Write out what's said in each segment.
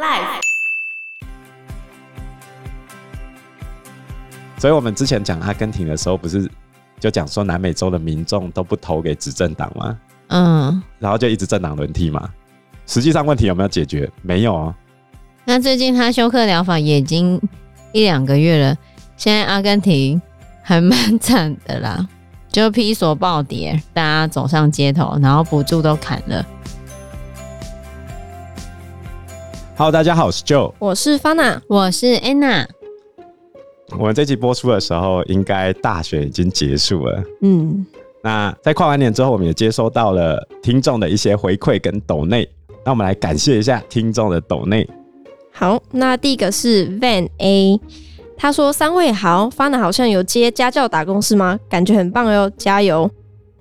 Life。所以我们之前讲阿根廷的时候，不是就讲说南美洲的民众都不投给执政党吗？嗯，然后就一直政党轮替嘛。实际上问题有没有解决？没有啊。那最近他休克疗法也已经一两个月了，现在阿根廷还蛮惨的啦，就披索暴跌，大家走上街头，然后补助都砍了。Hello，大家好，我是 Joe，我是 Fana，我是 Anna。我们这期播出的时候，应该大选已经结束了。嗯，那在跨完年之后，我们也接收到了听众的一些回馈跟抖内，那我们来感谢一下听众的抖内。好，那第一个是 Van A，他说三位好，Fana 好像有接家教打工是吗？感觉很棒哟，加油，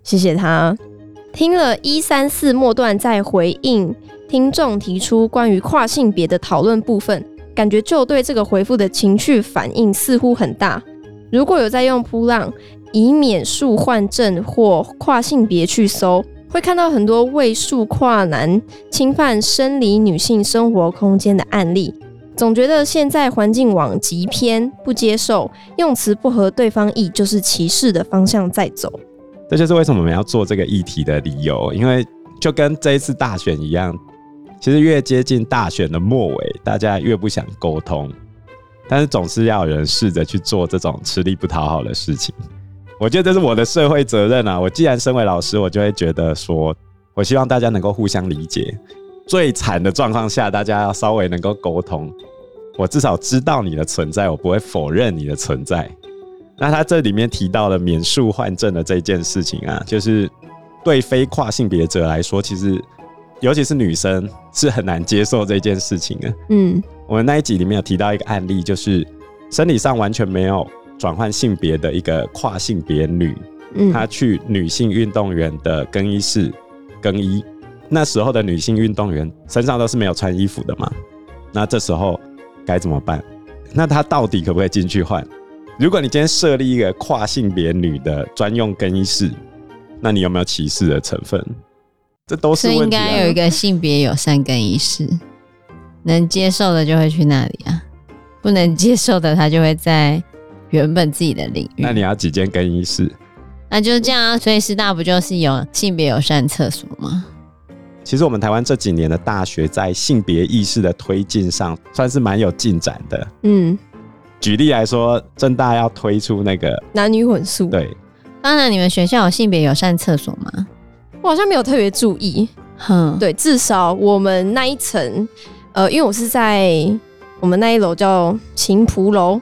谢谢他。听了一三四末段，在回应听众提出关于跨性别的讨论部分。感觉就对这个回复的情绪反应似乎很大。如果有在用噗浪以免术换证或跨性别去搜，会看到很多为数跨男侵犯生理女性生活空间的案例。总觉得现在环境往极偏不接受，用词不合对方意，就是歧视的方向在走。这就是为什么我们要做这个议题的理由，因为就跟这一次大选一样。其实越接近大选的末尾，大家越不想沟通，但是总是要有人试着去做这种吃力不讨好的事情。我觉得这是我的社会责任啊！我既然身为老师，我就会觉得说，我希望大家能够互相理解。最惨的状况下，大家要稍微能够沟通。我至少知道你的存在，我不会否认你的存在。那他这里面提到了免术换证的这件事情啊，就是对非跨性别者来说，其实。尤其是女生是很难接受这件事情的。嗯，我们那一集里面有提到一个案例，就是生理上完全没有转换性别的一个跨性别女，嗯，她去女性运动员的更衣室更衣。那时候的女性运动员身上都是没有穿衣服的嘛，那这时候该怎么办？那她到底可不可以进去换？如果你今天设立一个跨性别女的专用更衣室，那你有没有歧视的成分？这都是啊。应该有一个性别友善更衣室，能接受的就会去那里啊，不能接受的他就会在原本自己的领域。那你要几间更衣室？那就是这样啊。所以师大不就是有性别友善厕所吗？其实我们台湾这几年的大学在性别意识的推进上，算是蛮有进展的。嗯，举例来说，政大要推出那个男女混宿。对，当然，你们学校有性别友善厕所吗？我好像没有特别注意，哼，对，至少我们那一层，呃，因为我是在我们那一楼叫琴谱楼，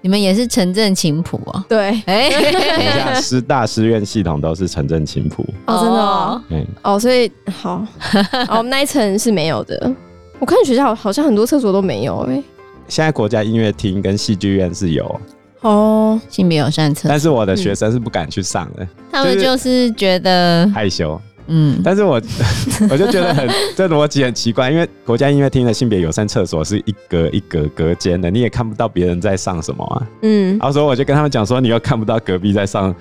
你们也是城镇琴谱哦？对，哎、欸，等一下，师大师院系统都是城镇琴谱哦，真的哦，嗯，哦，所以好，哦，我们那一层是没有的。我看学校好像很多厕所都没有，哎，现在国家音乐厅跟戏剧院是有。哦，性别友善厕所，但是我的学生是不敢去上的，嗯、他们就是觉得害羞。嗯，但是我 我就觉得很这逻辑很奇怪，因为国家音乐厅的性别友善厕所是一格一格隔间的，你也看不到别人在上什么啊。嗯，然后所以我就跟他们讲说，你又看不到隔壁在上，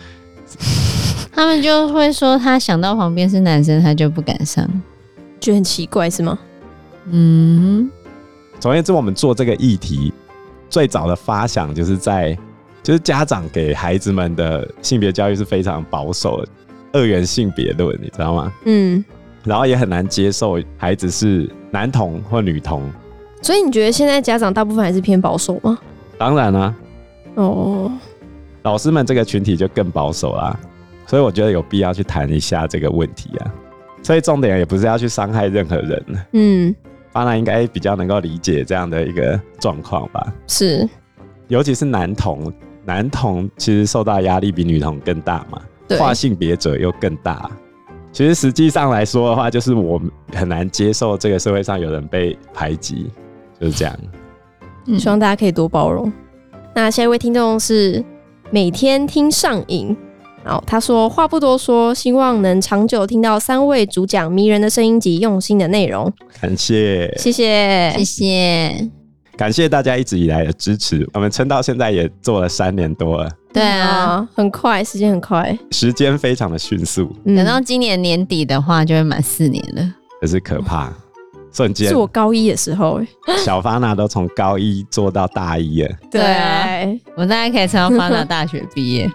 他们就会说他想到旁边是男生，他就不敢上，觉得很奇怪是吗？嗯，总而言之，我们做这个议题最早的发想就是在。就是家长给孩子们的性别教育是非常保守的，二元性别论，你知道吗？嗯，然后也很难接受孩子是男童或女童。所以你觉得现在家长大部分还是偏保守吗？当然啦、啊。哦，老师们这个群体就更保守啦，所以我觉得有必要去谈一下这个问题啊。所以重点也不是要去伤害任何人。嗯，当然应该比较能够理解这样的一个状况吧。是，尤其是男同。男童其实受到压力比女童更大嘛，跨性别者又更大。其实实际上来说的话，就是我很难接受这个社会上有人被排挤，就是这样。嗯，希望大家可以多包容。那下一位听众是每天听上瘾，好，他说话不多说，希望能长久听到三位主讲迷人的声音及用心的内容。感谢，谢谢，谢谢。感谢大家一直以来的支持，我们撑到现在也做了三年多了。对啊，很快，时间很快，时间非常的迅速。等到今年年底的话，就会满四年了。可是可怕。瞬间。是我高一的时候，小发娜都从高一做到大一了，对啊，我大概可以撑到发娜大学毕业，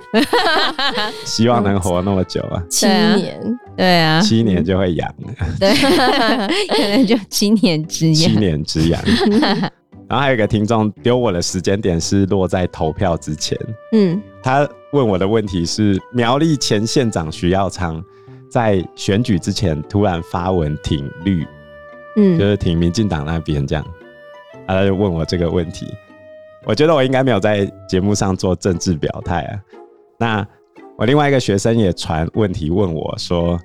希望能活那么久啊，七年，对啊，七年就会痒了，对，可能就七年之痒，七年之痒。然后还有一个听众丢我的时间点是落在投票之前，嗯，他问我的问题是苗栗前县长徐耀昌在选举之前突然发文挺绿。嗯，就是挺民进党那边这样，他就问我这个问题，我觉得我应该没有在节目上做政治表态啊。那我另外一个学生也传问题问我说，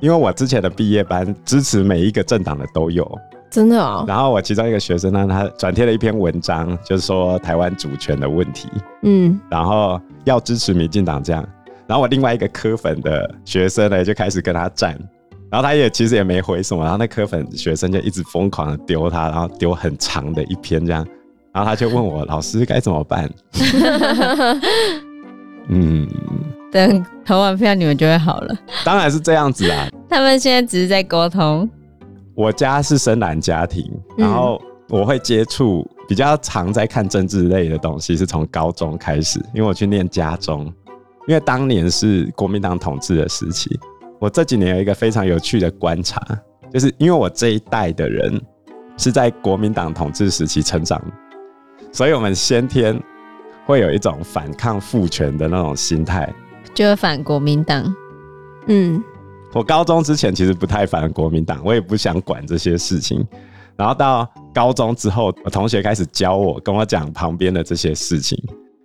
因为我之前的毕业班支持每一个政党的都有，真的哦。然后我其中一个学生呢，他转贴了一篇文章，就是说台湾主权的问题，嗯，然后要支持民进党这样，然后我另外一个科粉的学生呢，就开始跟他战。然后他也其实也没回什么，然后那科粉学生就一直疯狂的丢他，然后丢很长的一篇这样，然后他就问我老师该怎么办？嗯，等投完票你们就会好了。当然是这样子啊。他们现在只是在沟通。我家是深蓝家庭，然后我会接触比较常在看政治类的东西，是从高中开始，因为我去念家中，因为当年是国民党统治的时期。我这几年有一个非常有趣的观察，就是因为我这一代的人是在国民党统治时期成长，所以我们先天会有一种反抗父权的那种心态，就反国民党。嗯，我高中之前其实不太反国民党，我也不想管这些事情。然后到高中之后，我同学开始教我，跟我讲旁边的这些事情。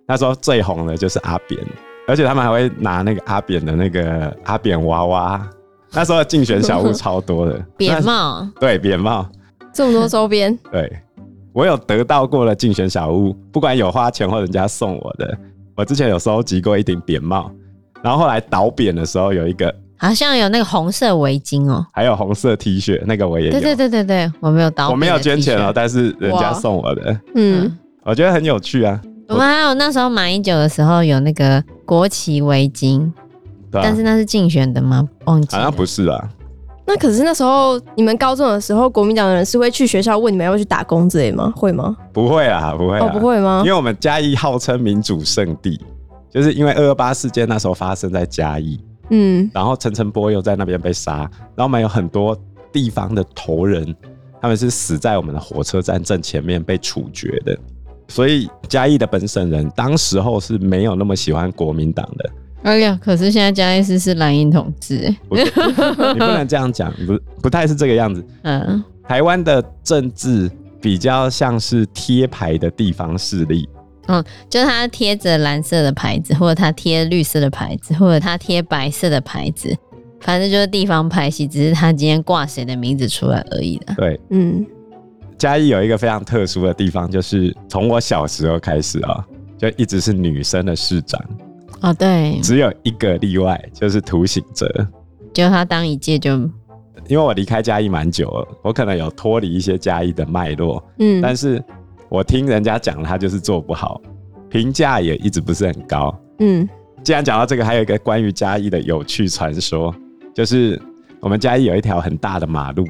那时候最红的就是阿扁。而且他们还会拿那个阿扁的那个阿扁娃娃，那时候竞选小物 超多的扁帽，对扁帽，这么多周边，对我有得到过的竞选小物，不管有花钱或人家送我的，我之前有收集过一顶扁帽，然后后来倒扁的时候有一个，好像有那个红色围巾哦，还有红色 T 恤，那个我也有，对对对对对，我没有倒，我没有捐钱哦，但是人家送我的，嗯，我觉得很有趣啊。我们还有那时候马英九的时候有那个国旗围巾，但是那是竞选的吗？忘记，好像不是啊。那可是那时候你们高中的时候，国民党的人是会去学校问你们要不要去打工之类吗？会吗？不会啊，不会啊。哦，不会吗？因为我们嘉义号称民主圣地，就是因为二二八事件那时候发生在嘉义，嗯，然后陈诚波又在那边被杀，然后我们有很多地方的头人，他们是死在我们的火车站正前面被处决的。所以嘉义的本省人当时候是没有那么喜欢国民党的。哎呀，可是现在嘉义市是蓝营统治，哎，你不能这样讲，不不太是这个样子。嗯，台湾的政治比较像是贴牌的地方势力。嗯，就是他贴着蓝色的牌子，或者他贴绿色的牌子，或者他贴白色的牌子，反正就是地方派系，只是他今天挂谁的名字出来而已的。对，嗯。嘉义有一个非常特殊的地方，就是从我小时候开始啊、喔，就一直是女生的市长。哦，对，只有一个例外，就是涂醒哲。就他当一届就，因为我离开嘉义蛮久了，我可能有脱离一些嘉义的脉络。嗯，但是我听人家讲，他就是做不好，评价也一直不是很高。嗯，既然讲到这个，还有一个关于嘉义的有趣传说，就是我们嘉义有一条很大的马路。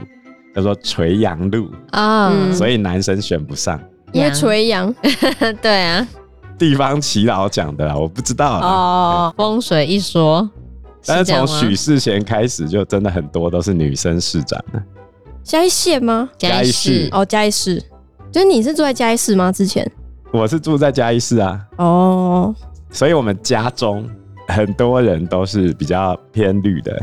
叫做垂杨路啊，嗯、所以男生选不上，因为垂杨。对啊，地方耆老讲的啦，我不知道哦。风水一说，但是从许世贤开始，就真的很多都是女生市长了。嘉义县吗？嘉义市哦，嘉义市。所以你是住在嘉义市吗？之前我是住在嘉义市啊。哦，所以我们家中很多人都是比较偏绿的。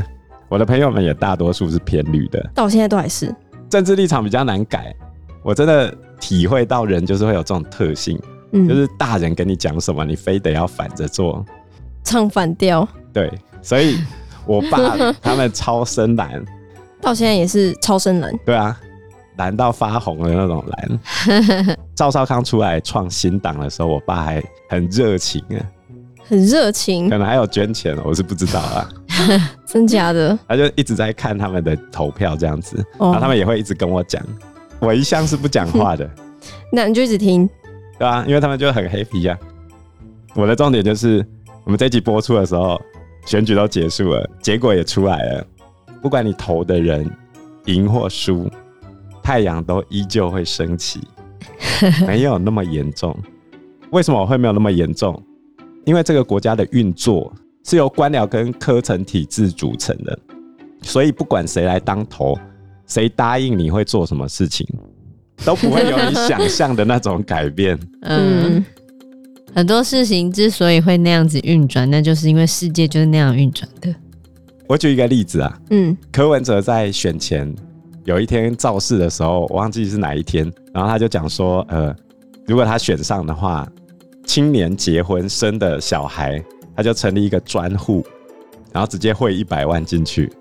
我的朋友们也大多数是偏绿的，到现在都还是。政治立场比较难改，我真的体会到人就是会有这种特性，嗯，就是大人跟你讲什么，你非得要反着做，唱反调。对，所以我爸 他们超深蓝，到现在也是超深蓝。对啊，蓝到发红的那种蓝。赵少康出来创新党的时候，我爸还很热情啊。很热情，可能还有捐钱，我是不知道啊。真假的？他就一直在看他们的投票这样子，哦、然后他们也会一直跟我讲。我一向是不讲话的，那你就一直听，对啊，因为他们就很 happy 啊。我的重点就是，我们这集播出的时候，选举都结束了，结果也出来了。不管你投的人赢或输，太阳都依旧会升起，没有那么严重。为什么我会没有那么严重？因为这个国家的运作是由官僚跟科层体制组成的，所以不管谁来当头，谁答应你会做什么事情，都不会有你想象的那种改变。嗯，很多事情之所以会那样子运转，那就是因为世界就是那样运转的。我举一个例子啊，嗯，柯文哲在选前有一天造势的时候，我忘记是哪一天，然后他就讲说，呃，如果他选上的话，青年结婚生的小孩，他就成立一个专户，然后直接汇一百万进去，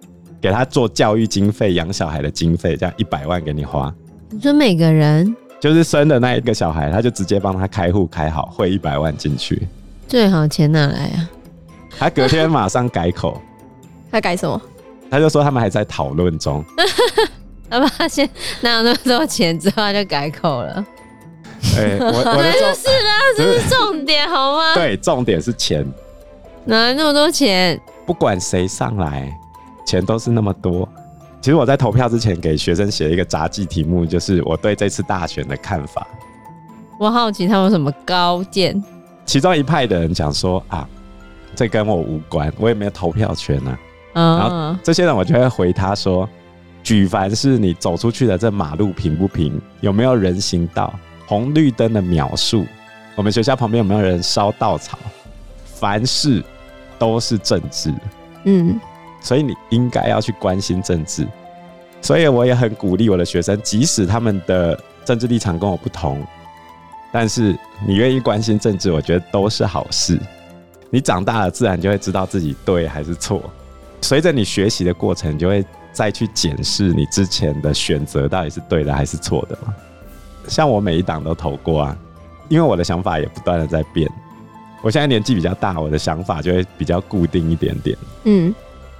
给他做教育经费、养小孩的经费，这样一百万给你花。你说每个人就是生的那一个小孩，他就直接帮他开户开好，汇一百万进去。最好钱哪来啊？他隔天马上改口。他改什么？他就说他们还在讨论中。他发现哪有那么多钱之后，他就改口了。哎、欸，我我的就是啦，这是重点好吗？对，重点是钱。哪来那么多钱？不管谁上来，钱都是那么多。其实我在投票之前给学生写了一个杂技题目，就是我对这次大选的看法。我好奇他们有什么高见。其中一派的人讲说啊，这跟我无关，我也没有投票权啊。然后这些人，我就会回他说：“举凡是你走出去的这马路平不平，有没有人行道，红绿灯的描述，我们学校旁边有没有人烧稻草，凡事都是政治。”嗯，所以你应该要去关心政治。所以我也很鼓励我的学生，即使他们的政治立场跟我不同，但是你愿意关心政治，我觉得都是好事。你长大了，自然就会知道自己对还是错。随着你学习的过程，就会再去检视你之前的选择到底是对的还是错的嘛。像我每一档都投过啊，因为我的想法也不断的在变。我现在年纪比较大，我的想法就会比较固定一点点。嗯，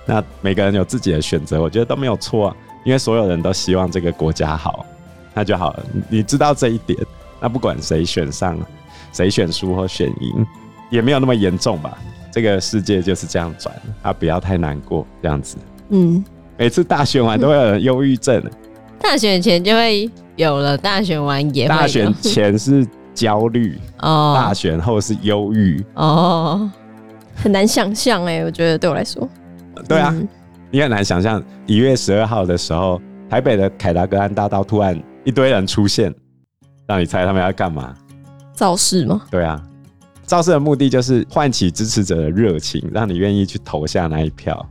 那每个人有自己的选择，我觉得都没有错啊，因为所有人都希望这个国家好，那就好了。你知道这一点，那不管谁选上，谁选输或选赢，也没有那么严重吧。这个世界就是这样转，啊不要太难过，这样子。嗯，每次大选完都会有人忧郁症。大选前就会有了，大选完也。大选前是焦虑哦，大选后是忧郁哦，很难想象哎，我觉得对我来说。对啊，嗯、你很难想象一月十二号的时候，台北的凯达格兰大道突然一堆人出现，让你猜他们要干嘛？造势吗？对啊。造势的目的就是唤起支持者的热情，让你愿意去投下那一票。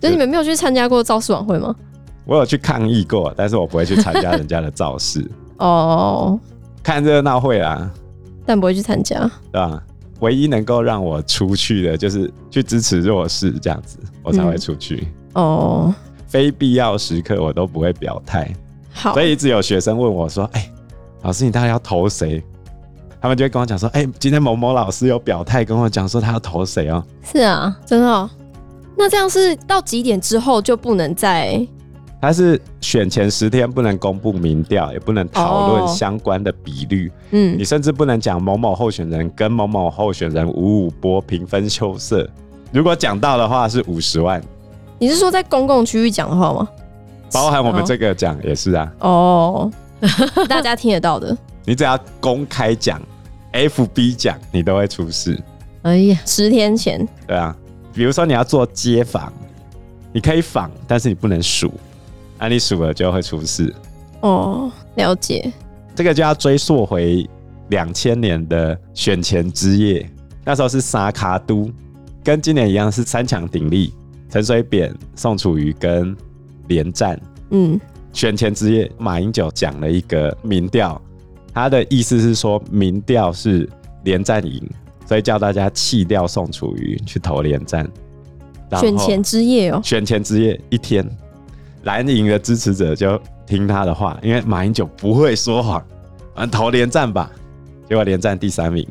所以你们没有去参加过造势晚会吗？我有去抗议过，但是我不会去参加人家的造势。哦，看热闹会啦，但不会去参加，对吧？唯一能够让我出去的，就是去支持弱势，这样子我才会出去。嗯、哦，非必要时刻我都不会表态。好，所以一直有学生问我说：“哎、欸，老师，你大概要投谁？”他们就会跟我讲说：“哎、欸，今天某某老师有表态，跟我讲说他要投谁哦。”是啊，真的哦。那这样是到几点之后就不能再？他是选前十天不能公布民调，也不能讨论相关的比率。嗯、哦，你甚至不能讲某某候选人跟某某候选人五五波平分秋色。如果讲到的话，是五十万。你是说在公共区域讲的话吗？包含我们这个讲也是啊。哦，大家听得到的。你只要公开讲，FB 讲，你都会出事。哎呀，十天前，对啊，比如说你要做街访，你可以访，但是你不能数，啊，你数了就会出事。哦，了解。这个就要追溯回两千年的选前之夜，那时候是沙卡都，跟今年一样是三强鼎立，陈水扁、宋楚瑜跟连战。嗯，选前之夜，马英九讲了一个民调。他的意思是说，民调是连战赢，所以叫大家弃掉宋楚瑜去投连战。选前之夜哦，选前之夜一天，蓝营的支持者就听他的话，因为马英九不会说谎，嗯，投连战吧。结果连战第三名，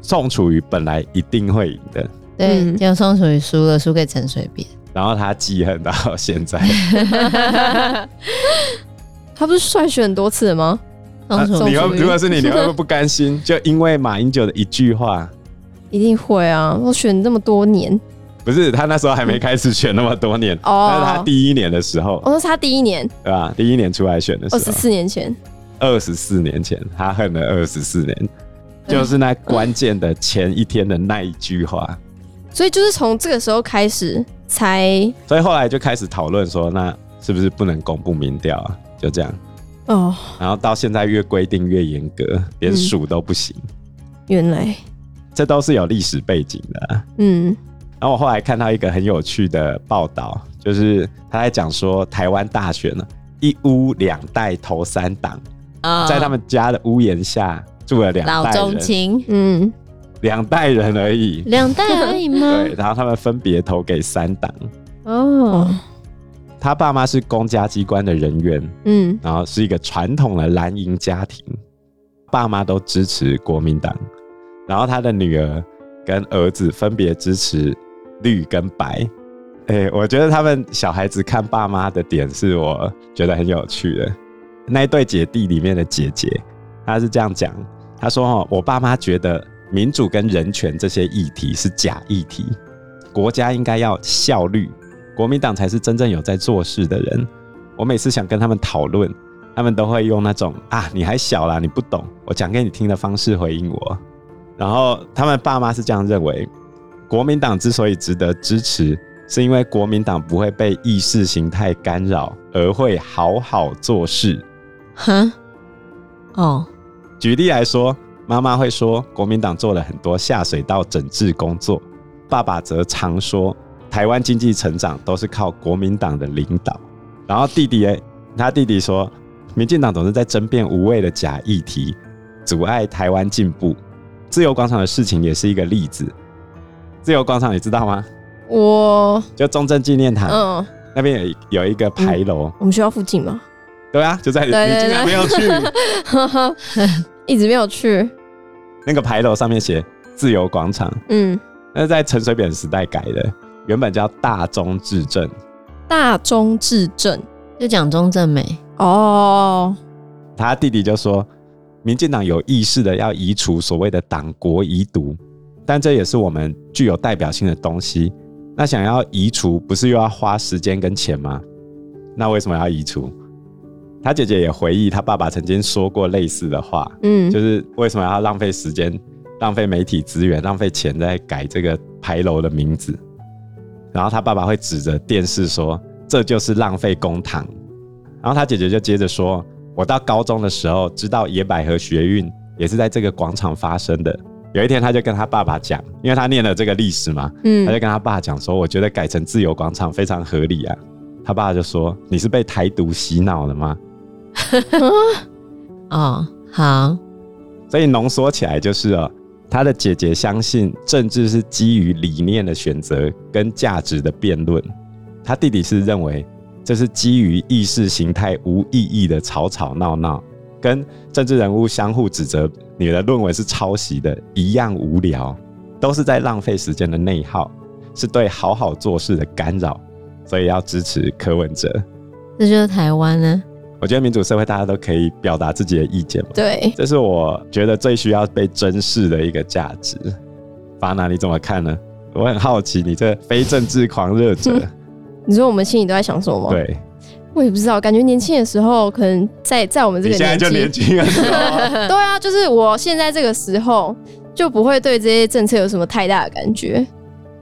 宋楚瑜本来一定会赢的，对，结果宋楚瑜输了，输给陈水扁，然后他记恨到现在。他不是率选很多次了吗？啊、你会如果是你，你会不会不甘心？就因为马英九的一句话，一定会啊！我选这么多年，不是他那时候还没开始选那么多年，哦。那是他第一年的时候，我说他第一年，对吧？第一年出来选的时候，二十四年前，二十四年前，他恨了二十四年，就是那关键的前一天的那一句话，所以就是从这个时候开始才所以后来就开始讨论说，那是不是不能公布民调啊？就这样，哦，然后到现在越规定越严格，连数都不行，原来，这都是有历史背景的。啊。嗯。然后我后来看到一个很有趣的报道，就是他在讲说台湾大选呢，一屋两代投三党，啊。在他们家的屋檐下住了两老代人，中青。嗯，两代人而已。两代而已吗？对，然后他们分别投给三党。哦，他爸妈是公家机关的人员，嗯。然后是一个传统的蓝营家庭，爸妈都支持国民党，然后他的女儿跟儿子分别支持绿跟白。哎，我觉得他们小孩子看爸妈的点是我觉得很有趣的。那一对姐弟里面的姐姐，她是这样讲，她说：“哦，我爸妈觉得民主跟人权这些议题是假议题，国家应该要效率，国民党才是真正有在做事的人。我每次想跟他们讨论，他们都会用那种啊，你还小啦，你不懂，我讲给你听的方式回应我。然后他们爸妈是这样认为，国民党之所以值得支持，是因为国民党不会被意识形态干扰，而会好好做事。哼，哦，举例来说，妈妈会说国民党做了很多下水道整治工作，爸爸则常说台湾经济成长都是靠国民党的领导。然后弟弟，他弟弟说，民进党总是在争辩无谓的假议题，阻碍台湾进步。自由广场的事情也是一个例子。自由广场你知道吗？我就中正纪念堂、嗯，那边有有一个牌楼，我们学校附近嘛，对啊，就在你竟然没有去。一直没有去，那个牌楼上面写自由广场。嗯，那是在陈水扁时代改的，原本叫大中至正。大中至正，就讲中正美，哦，他弟弟就说，民进党有意识的要移除所谓的党国遗毒，但这也是我们具有代表性的东西。那想要移除，不是又要花时间跟钱吗？那为什么要移除？他姐姐也回忆，他爸爸曾经说过类似的话，嗯，就是为什么要浪费时间、浪费媒体资源、浪费钱在改这个牌楼的名字？然后他爸爸会指着电视说：“这就是浪费公帑。”然后他姐姐就接着说：“我到高中的时候知道野百合学运也是在这个广场发生的。有一天，他就跟他爸爸讲，因为他念了这个历史嘛，嗯他就跟他爸讲说：‘我觉得改成自由广场非常合理啊。’他爸就说：‘你是被台独洗脑了吗？’ 哦，好，所以浓缩起来就是哦，他的姐姐相信政治是基于理念的选择跟价值的辩论，他弟弟是认为这是基于意识形态无意义的吵吵闹闹，跟政治人物相互指责你的论文是抄袭的一样无聊，都是在浪费时间的内耗，是对好好做事的干扰，所以要支持柯文哲。这就是台湾呢。我觉得民主社会大家都可以表达自己的意见嘛。对，这是我觉得最需要被珍视的一个价值。巴娜，你怎么看呢？我很好奇，你这非政治狂热者，你说我们心里都在想什么吗？，对，我也不知道，感觉年轻的时候，可能在在我们这你个年现在就年纪，对啊，就是我现在这个时候就不会对这些政策有什么太大的感觉，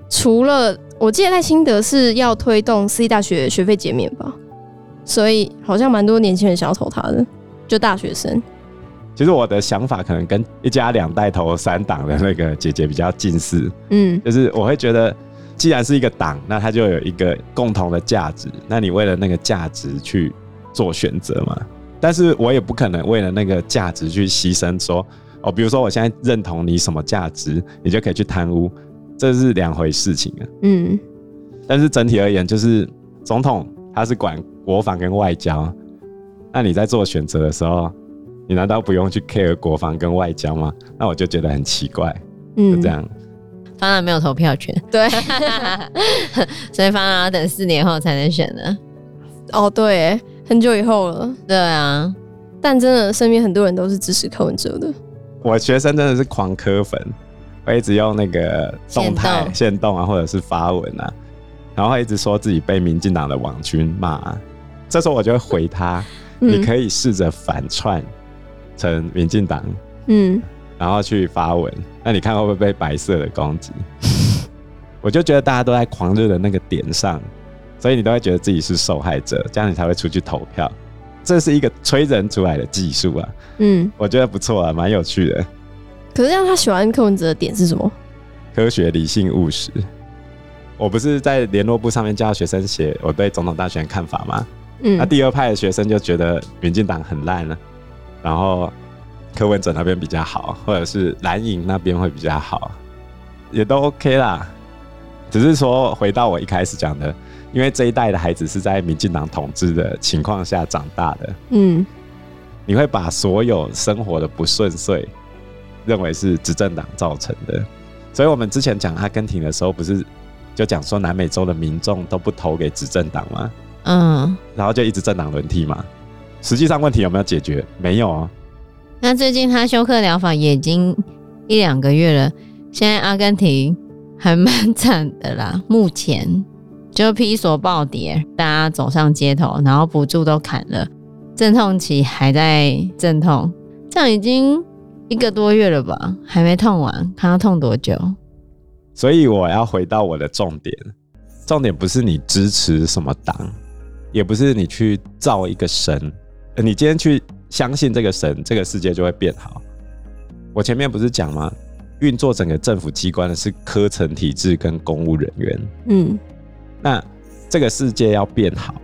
除了我记得赖清德是要推动私立大学学费减免吧，所以好像蛮多年轻人想要投他的，就大学生。其实我的想法可能跟一家两代投三党的那个姐姐比较近似，嗯。就是我会觉得，既然是一个党，那它就有一个共同的价值，那你为了那个价值去做选择嘛。但是我也不可能为了那个价值去牺牲说，哦，比如说我现在认同你什么价值，你就可以去贪污，这是两回事情啊。嗯，但是整体而言，就是总统他是管国防跟外交，那你在做选择的时候，你难道不用去 care 国防跟外交吗？那我就觉得很奇怪，嗯就这样。方娜没有投票权，对，所以方娜要等四年后才能选呢。哦对，很久以后了，对啊，但真的身边很多人都是支持柯文哲的。我学生真的是狂柯粉，我一直用那个动态限动。啊，或者是发文啊，然后一直说自己被民进党的网军骂。啊。这时候我就会回他：嗯、你可以试着反串成民进党，嗯，然后去发文，那你看会不会被白色的攻击？我就觉得大家都在狂热的那个点上，所以你都会觉得自己是受害者，这样你才会出去投票。这是一个催人出来的技术啊，嗯，我觉得不错啊，蛮有趣的。可是让他喜欢柯文哲的点是什么？科学、理性、务实。我不是在联络部上面叫学生写我对总统大选看法吗？嗯，那第二派的学生就觉得民进党很烂了，然后柯文哲那边比较好，或者是蓝营那边会比较好，也都 OK 啦。只是说回到我一开始讲的，因为这一代的孩子是在民进党统治的情况下长大的，嗯，你会把所有生活的不顺遂认为是执政党造成的。所以我们之前讲阿根廷的时候，不是就讲说南美洲的民众都不投给执政党吗？嗯，然后就一直政党轮替嘛。实际上问题有没有解决？没有啊。那最近他休克疗法也已经一两个月了，现在阿根廷还蛮惨的啦。目前就披索暴跌，大家走上街头，然后补助都砍了，阵痛期还在阵痛，这样已经一个多月了吧，还没痛完，看他痛多久。所以我要回到我的重点，重点不是你支持什么党。也不是你去造一个神，你今天去相信这个神，这个世界就会变好。我前面不是讲吗？运作整个政府机关的是科层体制跟公务人员。嗯，那这个世界要变好，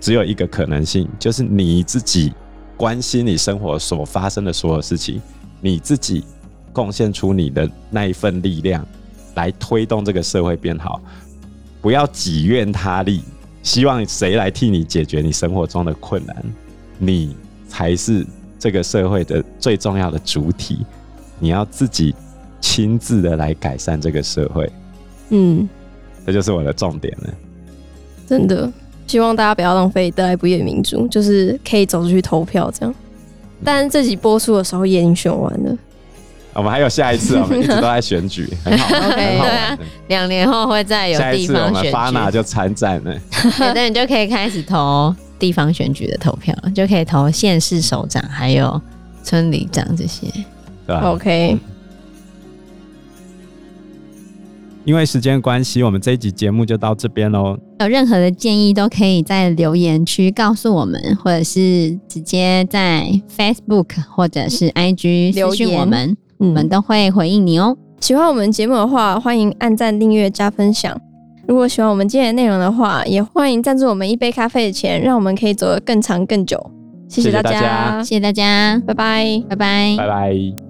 只有一个可能性，就是你自己关心你生活所发生的所有事情，你自己贡献出你的那一份力量来推动这个社会变好，不要己怨他力。希望谁来替你解决你生活中的困难？你才是这个社会的最重要的主体。你要自己亲自的来改善这个社会。嗯，这就是我的重点了。真的，希望大家不要浪费得来不易的民主，就是可以走出去投票这样。但这集播出的时候也已经选完了。我们还有下一次，我们一直都在选举，很好，OK，对啊，两年后会再有地方选举，下一次我们发娜就参战了，那你就可以开始投地方选举的投票，就可以投县市首长还有村里长这些，对吧？OK。因为时间关系，我们这一集节目就到这边喽。有任何的建议都可以在留言区告诉我们，或者是直接在 Facebook 或者是 IG 留言我们。我们都会回应你哦。喜欢我们节目的话，欢迎按赞、订阅、加分享。如果喜欢我们今天的内容的话，也欢迎赞助我们一杯咖啡的钱，让我们可以走得更长更久。谢谢大家，谢谢大家，拜拜，拜拜，拜拜。